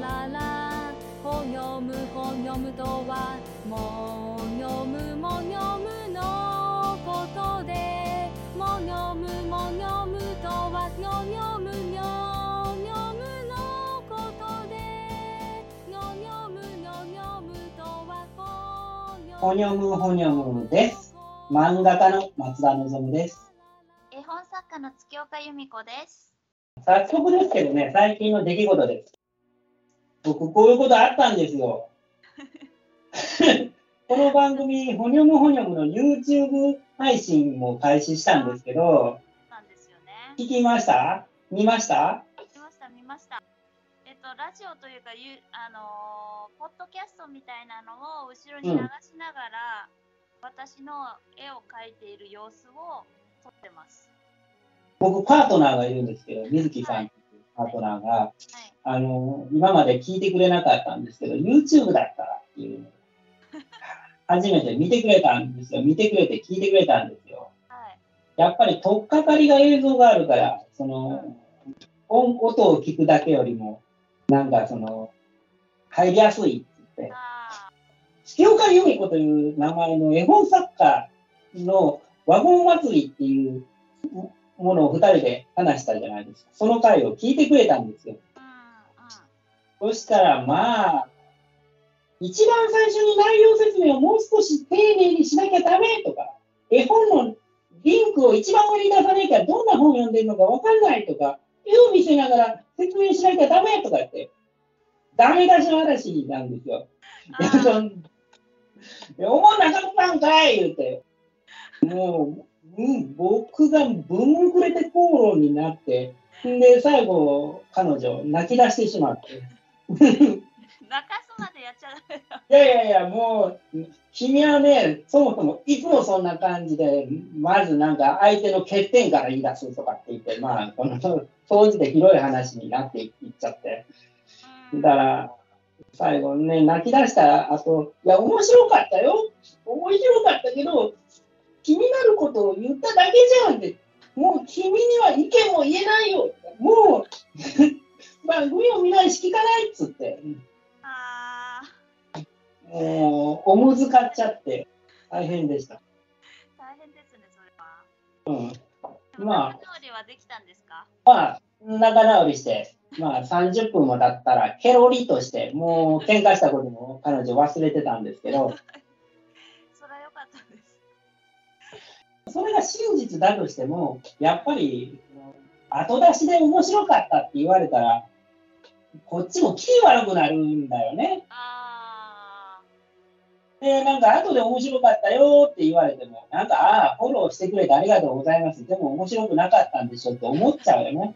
ララほにょむほにょむとはもにょむもにょむのことでもにょむもにょむとはにょにょむにょにょむのことでにょにょむにょにょむとはほにょむほにょむです。漫画家の松田望です。絵本作家の月岡由美子です。早速ですけどね、最近の出来事です。僕、こういうことあったんですよ。この番組、ほにょむほにょむの YouTube 配信も開始したんですけど、なんですよね。聞きました？見ました？見ました見ました。えっとラジオというかゆあのーポッドキャストみたいなのを後ろに流しながら、私の絵を描いている様子を撮ってます。僕、パートナーがいるんですけど、水木さんパートナーが、はい。あの、今まで聞いてくれなかったんですけど、YouTube だったらっていう 初めて見てくれたんですよ。見てくれて聞いてくれたんですよ。はい。やっぱり取っかかりが映像があるから、その、音音を聞くだけよりも、なんかその、入りやすいって言って、あ月岡由美子という名前の絵本作家のワゴン祭りっていうものを二人で話したじゃないですか。その回を聞いてくれたんですよ。そしたら、まあ、一番最初に内容説明をもう少し丁寧にしなきゃダメとか、絵本のリンクを一番上に出さなきゃどんな本読んでるのかわかんないとか、絵を見せながら説明しなきゃダメとかって、ダメ出しの話なんですよ。あー 思わなかったんかい言うて。もう、うん、僕がぶんくれて口論になって、んで、最後、彼女、泣き出してしまって。泣かすまでやっちゃダメだ。いやいやいや、もう、君はね、そもそもいつもそんな感じで、まずなんか相手の欠点から言い出すとかって言って、まあ、この、当時で広い話になっていっちゃって。うんだから、最後ね、泣き出した後、いや、面白かったよ。面白かったけど、気になることを言っただけじゃんって。もう君には意見も言えないよ。もう、番組を見ないし聞かないっつって。あもう、おむずかっちゃって、大変でした。ー大変ですねそれは。うん。まあ仲直りはできたんですか？まあ、仲直りして、まあ30分も経ったら、ケロリとして、もう喧嘩したことも彼女忘れてたんですけど、それが真実だとしても、やっぱり、後出しで面白かったって言われたら、こっちも気悪くなるんだよね。あで、なんか後で面白かったよって言われても、なんか、ああ、フォローしてくれてありがとうございます。でも面白くなかったんでしょって思っちゃうよね。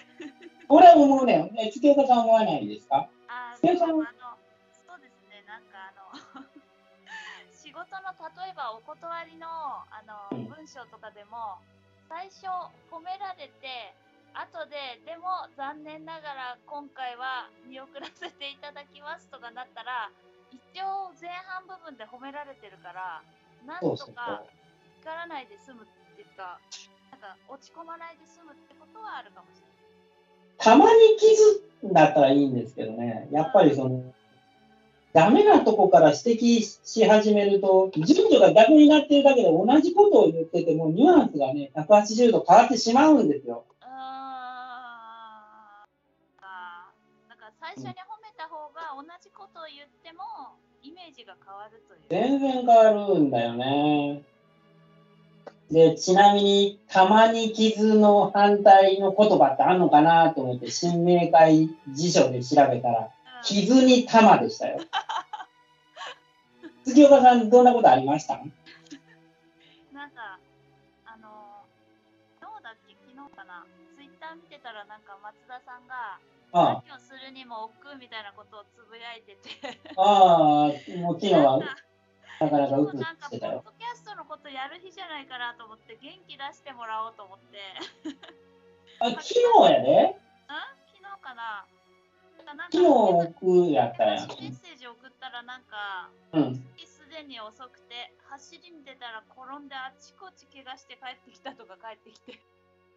俺は思うね。え月岡さん思わないですか？仕事の例えばお断りのあのうん。文章とかでも最初褒められて後ででも残念ながら今回は見送らせていただきますとかなったら一応前半部分で褒められてるからなんとか怒らないで済むっていうかなんか落ち込まないで済むってことはあるかもしれない。たまに傷だったらいいんですけどね、やっぱりその、ダメなとこから指摘し始めると、順序が逆になってるだけで同じことを言ってても、ニュアンスがね、180度変わってしまうんですよ。あーあーだから最初に褒めた方が同じことを言ってもイメージが変わるという。全然変わるんだよね。で、ちなみに、たまに傷の反対の言葉ってあんのかなと思って、新明会辞書で調べたら、うん傷に玉でしたよ。月岡さん、どんなことありました？なんか、あのー、どうだっけ、昨日かな、ツイッター見てたら、なんか松田さんが、あ何をするにも億劫みたいなことをつぶやいてて、あ、ああ、もう昨日はなんかなかうつ今日なんか、ポしてたよ。ッドキャストのことやる日じゃないかなと思って、元気出してもらおうと思って、あ、昨日やで。ん？昨日かな？昨日僕やったやん。メッセージ送ったらなんか、うん。すでに遅くて走りに出たら転んであちこち怪我して帰ってきたとか帰ってきて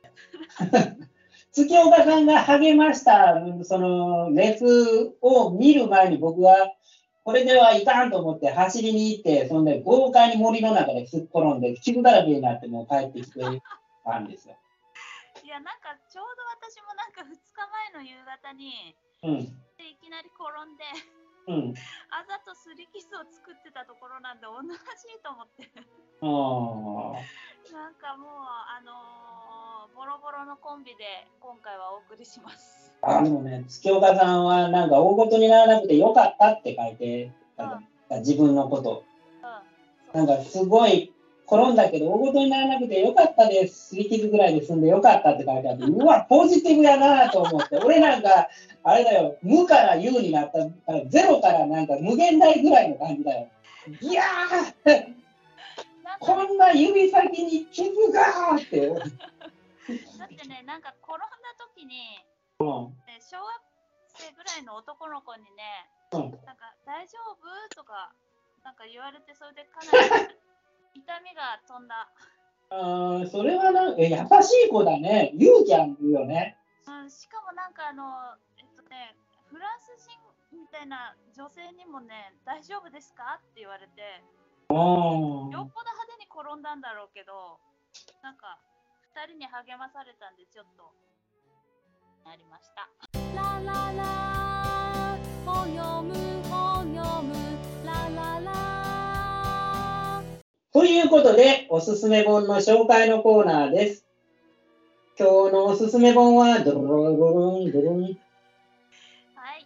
月岡さんが励ました、その、レースを見る前に僕は、これではいかんと思って走りに行って、そんで豪快に森の中ですっ転んで、傷だらけになってもう帰ってきてたんですよ。いや、なんかちょうど私もなんか2日前の夕方に、うん。でいきなり転んで、うん。あざとすり傷を作ってたところなんで同じと思って。あなんかもう、あのーボロボロのコンビで今回はお送りします。あ。あでもね、月岡さんはなんか大事にならなくてよかったって書いて、なんか自分のこと。うん。なんかすごい転んだけど大事にならなくてよかったです。すり傷ぐらいで済んでよかったって書いてあって、うわ、ポジティブやなと思って。俺なんか、あれだよ、無から有になったから、ゼロからなんか無限大ぐらいの感じだよ。いやー、こんな指先に傷がーって。だってね、なんか転んだ時に、うんね、小学生ぐらいの男の子にね、うんなんか大丈夫？とか、なんか言われて、それでかなり痛みが飛んだ。あーそれはなんえ優しい子だね。勇気あるよね。うん、しかもなんかあの、えっとね、フランス人みたいな女性にもね、大丈夫ですかって言われて、うんよっぽど派手に転んだんだろうけど、なんか、二人に励まされたんで、ちょっと、なりました。ラララほよむほよむラララということで、おすすめ本の紹介のコーナーです。今日のおすすめ本は、ドロロロンドロン。はい。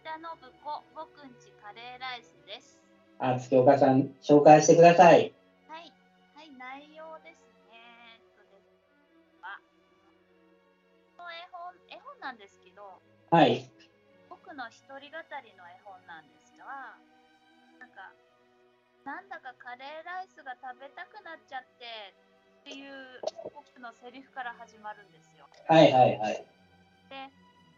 北信子、僕んちカレーライスです。あ、月岡さん、紹介してください。はい。はい、内容ですね。えっとですは、この絵本、絵本なんですけど、はい。僕の一人語りの絵本なんですが、なんか、なんだかカレーライスが食べたくなっちゃってっていう僕のセリフから始まるんですよ。はいはいはい。で、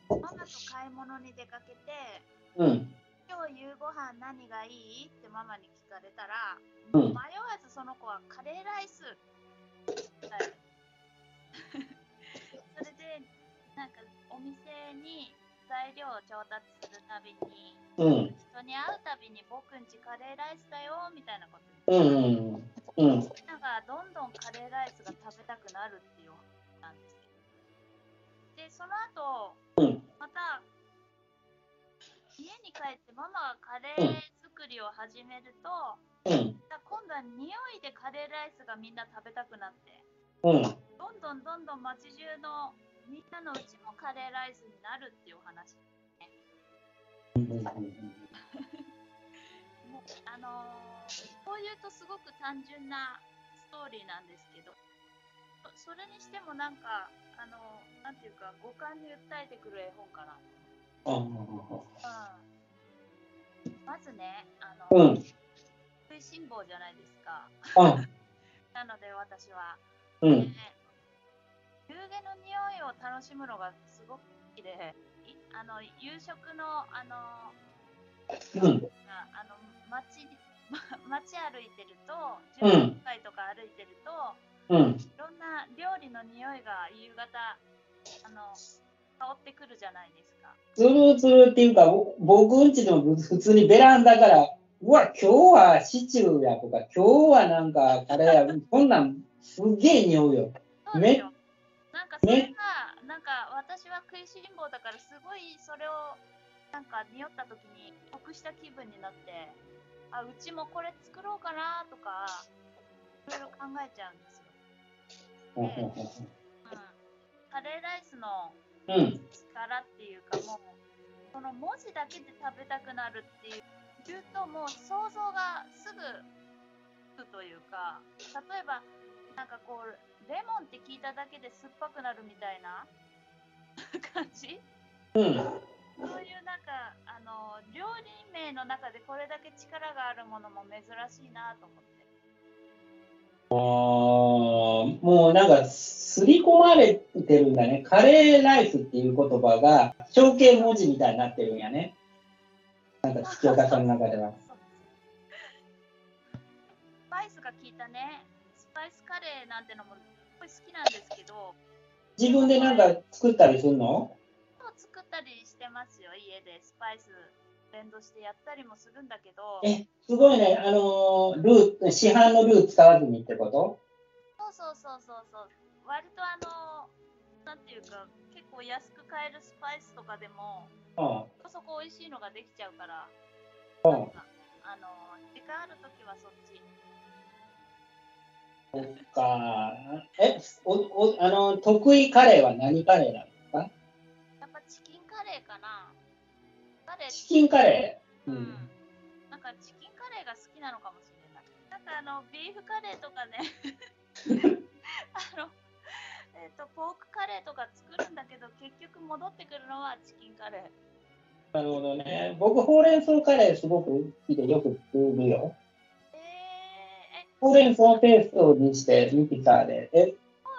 ママと買い物に出かけて、うん。今日夕ご飯何がいい？ってママに聞かれたら、うん迷わずその子はカレーライスって答えるそれでなんかお店に材料を調達するたびにうん。人に会うたびに僕んちカレーライスだよみたいなこと言ってうん。うん。なんかどんどんカレーライスが食べたくなるっていう話なんですよでその後うん。また家に帰ってママがカレー作りを始めると、うん。今度は匂いでカレーライスがみんな食べたくなってうん。どんどんどんどん街中のみんなのうちもカレーライスになるっていうお話もうあのーこう言うとすごく単純なストーリーなんですけどそそれにしてもなんかあのーなんていうか五感に訴えてくる絵本かな、うん、まずねあの、うん。食いしん坊じゃないですか。うん。なので私は。うん。ね夕げの匂いを楽しむのがすごく好きで、いあの夕食のあのうん。ああの街 街歩いてると、うん住宅街とか歩いてると、うん。いろんな料理の匂いが夕方あの香ってくるじゃないですか。つるつるっていうか、ぼ僕んちの普通にベランダから、うわ、今日はシチューやとか、今日はなんかカレーや、こんなんすっげえ匂うよ。そうですよ。なんかそれねが、なんか私は食いしん坊だから、すごいそれをなんか匂った時に得した気分になって、あ、うちもこれ作ろうかなとか、いろいろ考えちゃうんですよ。うん。カレーライスのうん。力っていうかもうこの文字だけで食べたくなるっていう言うともう想像がすぐつくというか例えばなんかこうレモンって聞いただけで酸っぱくなるみたいな？感じ？うん。そういうなんかあの料理名の中でこれだけ力があるものも珍しいなと思ってあーもうなんか、すり込まれてるんだね。カレーライスっていう言葉が、象形文字みたいになってるんやね。なんか、月岡さんの中では。スパイスが効いたねスパイスカレーなんてのもすごい好きなんですけど、自分でなんか作ったりするの？作ったりしてますよ、家で。スパイスブレンドしてやったりもするんだけど、え、すごいね。あのー、ルー、市販のルー使わずにってこと？そうそうそうそうそう、割とあの、なんていうか、結構安く買えるスパイスとかでも、うん。そこ美味しいのができちゃうから、あの、時間あるときはそっち。そっか。え、お、お、あの、得意カレーは何カレーなんですか？やっぱチキンカレーかな。カレーチキンカレー？ううんん。なんかチキンカレーが好きなのかもしれない。なんかあのビーフカレーとかね、あの、えっ、と、ポークカレーとか作るんだけど、結局戻ってくるのはチキンカレー。なるほどね。僕、ほうれん草カレーすごく好きでよく作るよ。えー、え、ほうれん草ペーストにしてミキサーで。え、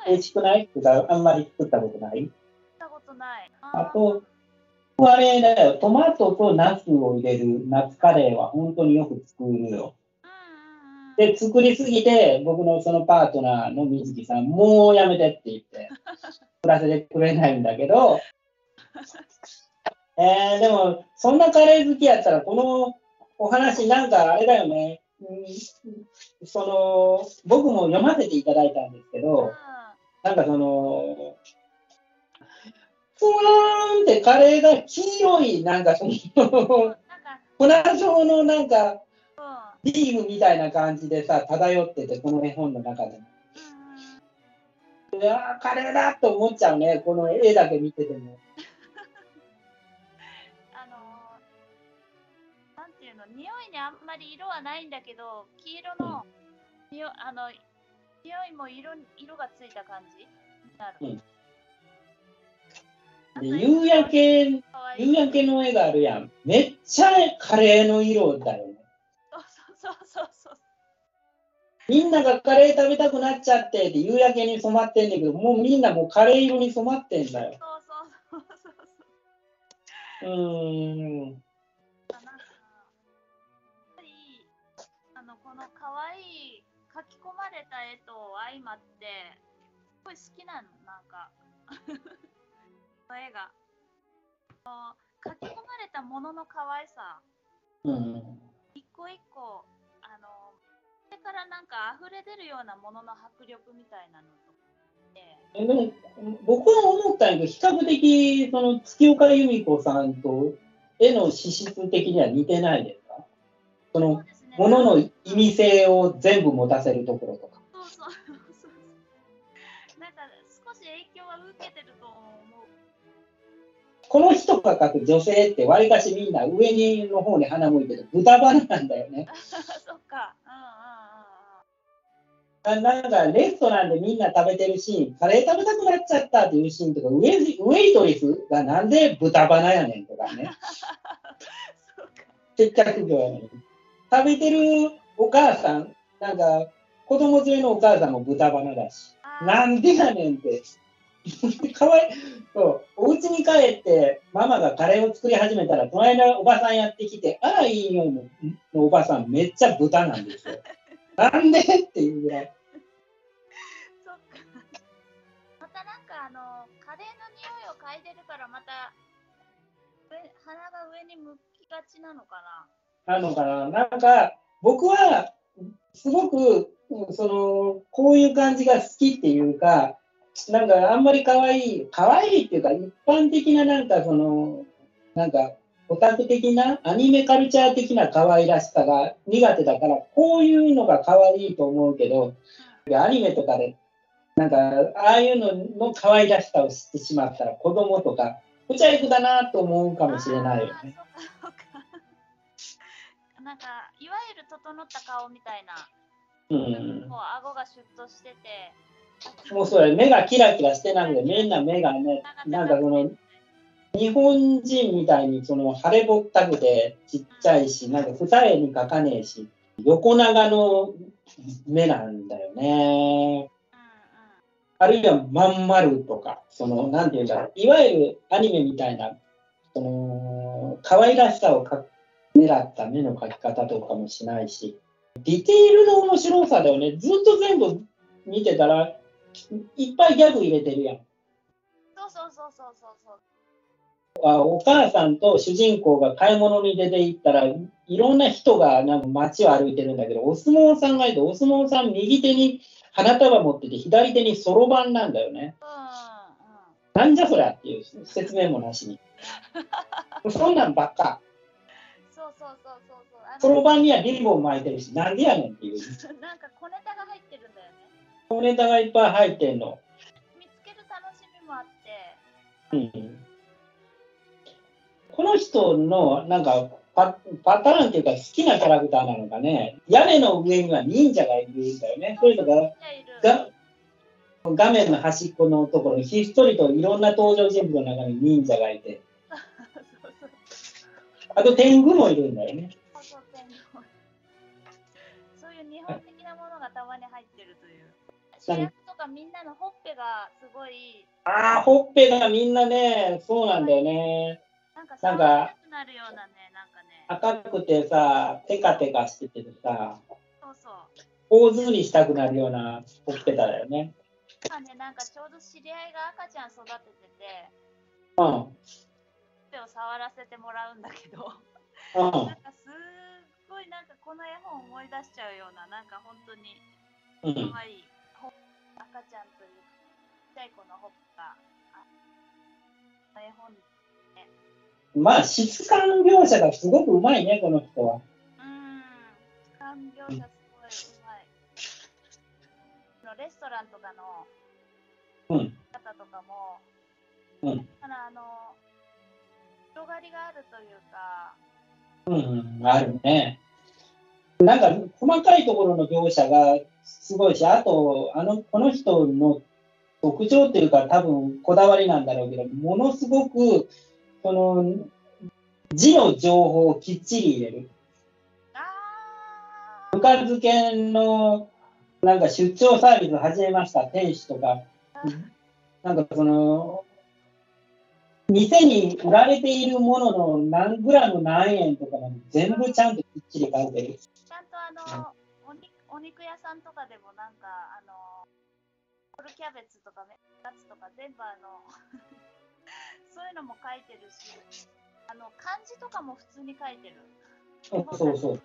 美味しくない？ってか、あんまり作ったことない？見たことない。あと、あれだよ、トマトとナスを入れるナスカレーは本当によく作るよ。で、作りすぎて、僕のそのパートナーの水木さん、もうやめてって言って、作らせてくれないんだけど、えー、でも、そんなカレー好きやったら、このお話、なんかあれだよね、うんその、僕も読ませていただいたんですけど、なんかその、ふわーんってカレーが黄色い、なんかその、粉状のなんか、うん。ビームみたいな感じでさ、漂ってて、この絵本の中でも。うわー、カレーだと思っちゃうね、この絵だけ見てても。匂いにあんまり色はないんだけど、黄色の、匂あの匂いも色色がついた感じ？になる。うん夕焼け、夕焼けの絵があるやん。めっちゃカレーの色だよね。そうそうそうそう。みんながカレー食べたくなっちゃってって夕焼けに染まってんだけど、もうみんなもうカレー色に染まってんだよ。そうそうそうそうそう。うーん。可愛い書き込まれた絵と相まって、すごい好きなの、なんか。絵が。書き込まれたものの可愛さ、うん。一個一個、あの、それからなんか溢れ出るようなものの迫力みたいなのとかで、でも僕は思ったんやけど、比較的、その月岡由美子さんと絵の資質的には似てないですか？そのものの意味性を全部持たせるところとか。そうそうそう。なんか少し影響は受けてると思う。この人が描く女性って、わりかしみんな上にの方に鼻向いてる豚バラなんだよね。そっか。うんうんななんかレストランでみんな食べてるシーン、カレー食べたくなっちゃったっていうシーンとか、ウェイウェイトレスがなんで豚バラやねんとかね。そうか。接客業やのに。食べてるお母さん、なんか子供連れのお母さんも豚バラだし。なんでやねんって。かわいそう。お家に帰って、ママがカレーを作り始めたら、隣のおばさんやってきて、あら、いいよののおばさん、めっちゃ豚なんですよ。なんでっていうぐらい。そっか。またなんかあの、カレーの匂いを嗅いでるから、また、上鼻が上に向きがちなのかなのかな。なんか、僕は、すごく、その、こういう感じが好きっていうか、なんか、あんまり可愛い、可愛いっていうか、一般的な、なんか、その、なんか、オタク的な、アニメカルチャー的な可愛らしさが苦手だから、こういうのが可愛いと思うけど、アニメとかで、なんか、ああいうのの可愛らしさを知ってしまったら、子供とか、お茶行くだなと思うか。もしれないよね。なんか、いわゆる整った顔みたいな、うん。こう、顎がシュッとしてて、もうそれ、目がキラキラしてなくて、みんな目がね、なんかその、日本人みたいにその腫れぼったくてちっちゃいし、なんか二重に描かねえし、横長の目なんだよね。あるいはまん丸とか、その、なんていうんだろう、いわゆるアニメみたいな、その、可愛らしさをか狙った目の描き方とかもしないし、ディテールの面白さだよね。ずっと全部見てたら、いっぱいギャグ入れてるやん。そうそうそうそうそうそう。あお母さんと主人公が買い物に出て行ったら、いろんな人がなんか街を歩いてるんだけど、お相撲さんがいて、お相撲さん右手に花束持ってて、左手にそろばんなんだよね。うんうん。なんじゃそりゃっていう説明もなしに。そんなんばっか。そうそうそうそうそう。あのそろばんにはリボン巻いてるし、なんでやねんっていう。なんか小ネタが入ってるんだよね。小ネタがいっぱい入ってんの。見つける楽しみもあって。うんこの人のなんかパパターンっていうか好きなキャラクターなのかね、屋根の上には忍者がいるんだよね。それとかじゃあいる。が画面の端っこのところにひっそりといろんな登場人物の中に忍者がいて、あと天狗もいるんだよね。主役とかみんなのほっぺがすごい、ああ、ほっぺがみんなね、そうなんだよね。なんかなんかなるようなね、なんかね。赤くてさ、テカテカしててさ、そうそう。大ずにしたくなるようなほっぺただよね。今ね、なんかちょうど知り合いが赤ちゃん育ててて、うん。ほっぺを触らせてもらうんだけど、うんなんかすっごいなんかこの絵本思い出しちゃうような、なんか本当にうん可愛いほ赤ちゃんというちっちゃい子のほっぺが、あ絵本まあ、質感描写がすごくうまいね、この人は。うーん、感描写すごいうまい。のレストランとかのうん。方とかも、うん。ただあの、広がりがあるというか、うん、うん、あるね。なんか、細かいところの描写がすごいし、あと、あの、この人の特徴っていうか、多分こだわりなんだろうけど、ものすごく、その、字の情報をきっちり入れる。ぬか漬けの、なんか出張サービス始めました店主とか、なんかその、店に売られているものの何グラム何円とかも全部ちゃんときっちり書いてる。お肉お肉屋さんとかでもなんか、あの、ホールキャベツとかメカツとか全部あの、そういうのも書いてるし、あの、漢字とかも普通に書いてる。そうそう。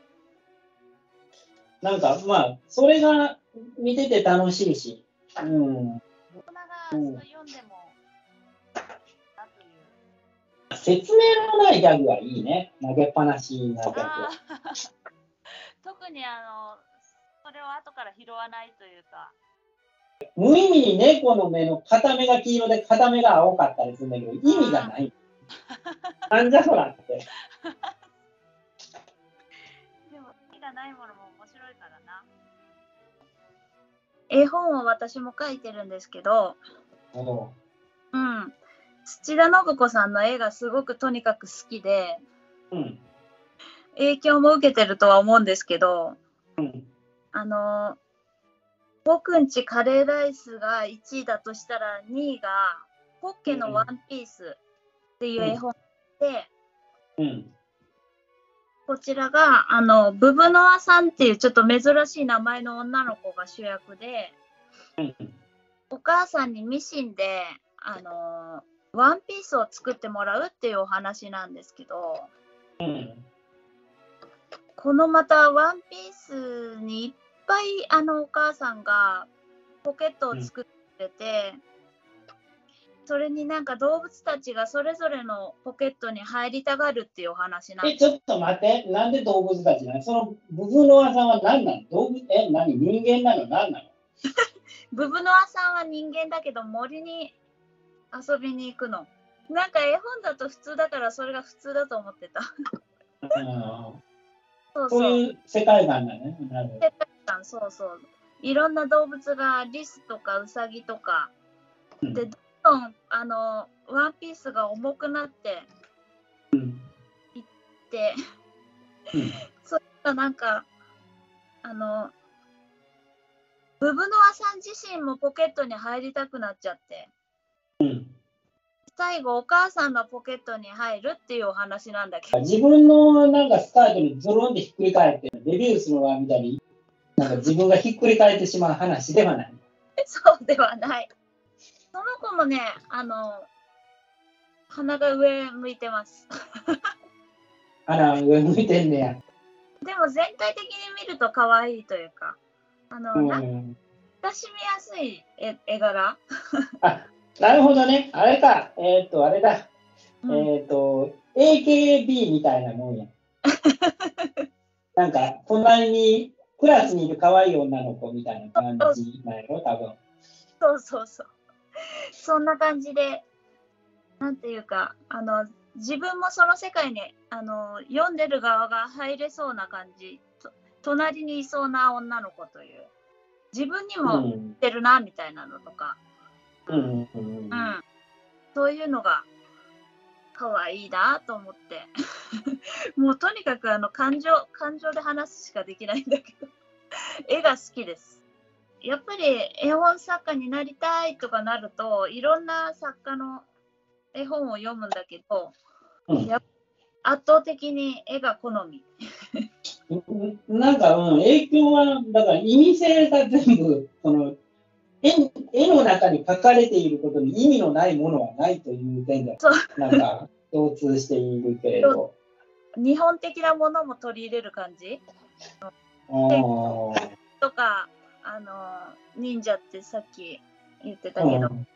なんかまあ、それが見てて楽しいし、うん、大人がそう読んでも、う。説明のないギャグはいいね。投げっぱなしなギャグあは。ー特にあの、それを後から拾わないというか、無意味に猫の目の片目が黄色で片目が青かったりするんだけど、意味がない。なんじゃそらって。でも、意味がないものも面白いからな。絵本を私も書いてるんですけど、おうん。土田信子さんの絵がすごくとにかく好きで、うん。影響も受けてるとは思うんですけど、うん。あの、僕んちカレーライスが1位だとしたら2位が、ポッケのワンピースっていう絵本で、うん。こちらが、あの、ブブノアさんっていうちょっと珍しい名前の女の子が主役で、うん。お母さんにミシンで、あの、ワンピースを作ってもらうっていうお話なんですけど、うん。このまたワンピースにいっぱいあのお母さんがポケットを作ってて、それになんか動物たちがそれぞれのポケットに入りたがるっていうお話なんえ、です。ちょっと待って。なんで動物たちなのそのブブノアさんは何なの動物、え、何？人間なの？何なの？ブブノアさんは人間だけど森に遊びに行くの。なんか絵本だと普通だからそれが普通だと思ってた。うんそうそうそう。いう世界観だね。なるほど。そうそう。いろんな動物がリスとかウサギとかうんでどんどんあのワンピースが重くなってうんいって、うんそれがなんかあのブブノアさん自身もポケットに入りたくなっちゃってうん最後お母さんのポケットに入るっていうお話なんだけど自分のなんかスカートにゾロンでひっくり返って、デビューするのがみたいに、なんか自分がひっくり返ってしまう話ではない。そうではない。その子もね、あの、鼻が上向いてます。あら、上向いてんねや。でも全体的に見ると可愛いというか、あの、うなんん。親しみやすい絵絵柄？あ、なるほどね。あれか。えーっと、あれだ。うんえーっと、AKB みたいなもんや。なんか、隣に、クラスにいる可愛い女の子みたいな感じなんやろ、多分。そうそうそう。そんな感じで、なんていうか、あの、自分もその世界に、あの、読んでる側が入れそうな感じ、と隣にいそうな女の子という、自分にうも似ん。てるな、みたいなのとか、うん。うん。うん。そういうのが、可愛いなと思って。もうとにかくあの感情、感情で話すしかできないんだけど、絵が好きです。やっぱり絵本作家になりたいとかなると、いろんな作家の絵本を読むんだけど、うん圧倒的に絵が好み。なんか、うん、影響は、だから意味性が全部、その、絵絵の中に書かれていることに意味のないものはないという点でそう、なんか共通しているけれど。日本的なものも取り入れる感じ？とか、あの、忍者ってさっき言ってたけど、うん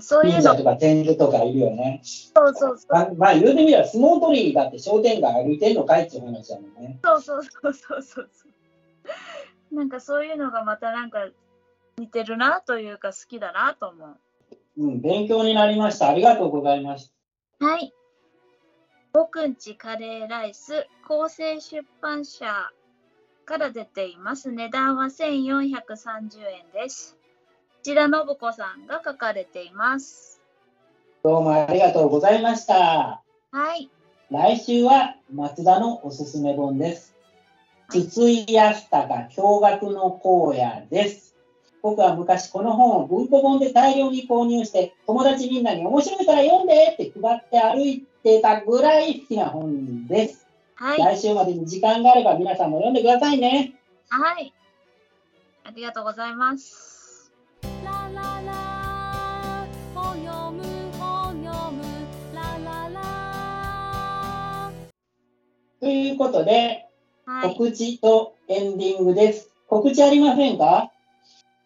そういうの忍者とか天狗とかいるよね。そうそうそう。ままあ言うてみれば相撲取りだって商店街歩いてんのかいっていう話だもんね。そうそうそうそうそう。なんかそういうのがまたなんか似てるなというか好きだなと思う。うん、勉強になりました。ありがとうございました。はい。僕んちカレーライス、構成出版社から出ています。値段は1430円です。内田信子さんが書かれています。どうもありがとうございました。はい。来週は松田のおすすめ本です。筒井康隆驚愕の荒野です。僕は昔この本を文庫本で大量に購入して友達みんなに面白いから読んでって配って歩いてたぐらい好きな本です。はい。来週までに時間があれば皆さんも読んでくださいね。はい。ありがとうございます。ラララ本読む本読むラララということで、はい。告知とエンディングです。告知ありませんか？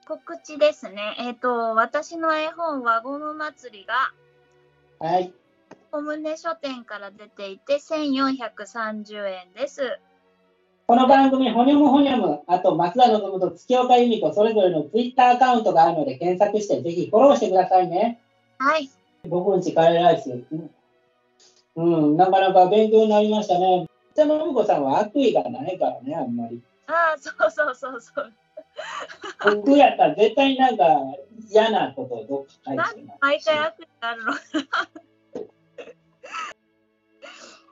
告知ですね。えっ、と、私の絵本輪ゴム祭りが、はい。おむね書店から出ていて、1430円です。この番組、ほにょむほにょむ、あと松田のと月岡由美子、それぞれのツイッターアカウントがあるので検索して、ぜひフォローしてくださいね。はい。僕んちカレーライス。うんうん、なかなか勉強になりましたね。北野信子さんは悪意がないからね、あんまり。ああ、そうそうそうそう。僕やったら絶対なんか嫌なことをどっか書いてます。毎回悪意があるの。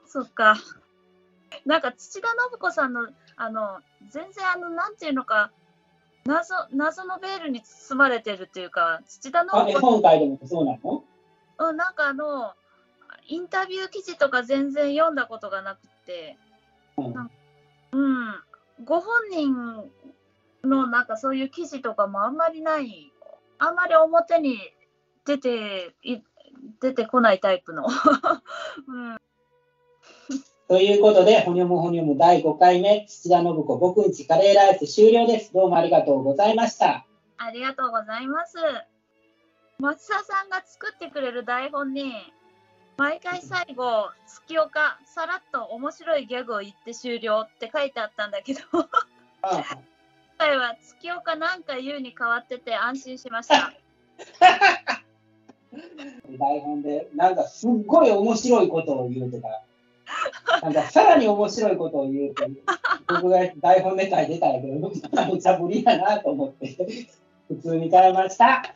そっか。なんか土田信子さんの、あの、全然あの、なんていうのか、謎、謎のベールに包まれてるっていうか、土田信子本もそうなの？うん、なんかあの、インタビュー記事とか全然読んだことがなくて、うんうん、ご本人のなんかそういう記事とかもあんまりない、あんまり表に出てい出てこないタイプの。うん、ということで、ほにょむほにょむ第5回目、土田信子、僕んちカレーライス終了です。どうもありがとうございました。ありがとうございます。松田さんが作ってくれる台本に、毎回最後、月岡、さらっと面白いギャグを言って終了って書いてあったんだけど、今 あ回は月岡なんか言うに変わってて安心しました。台本で、なんかすっごい面白いことを言うとか、なんかさらに面白いことを言うと僕が台本で書いてたんやけど、めちゃ無理やなと思って、普通に変えました。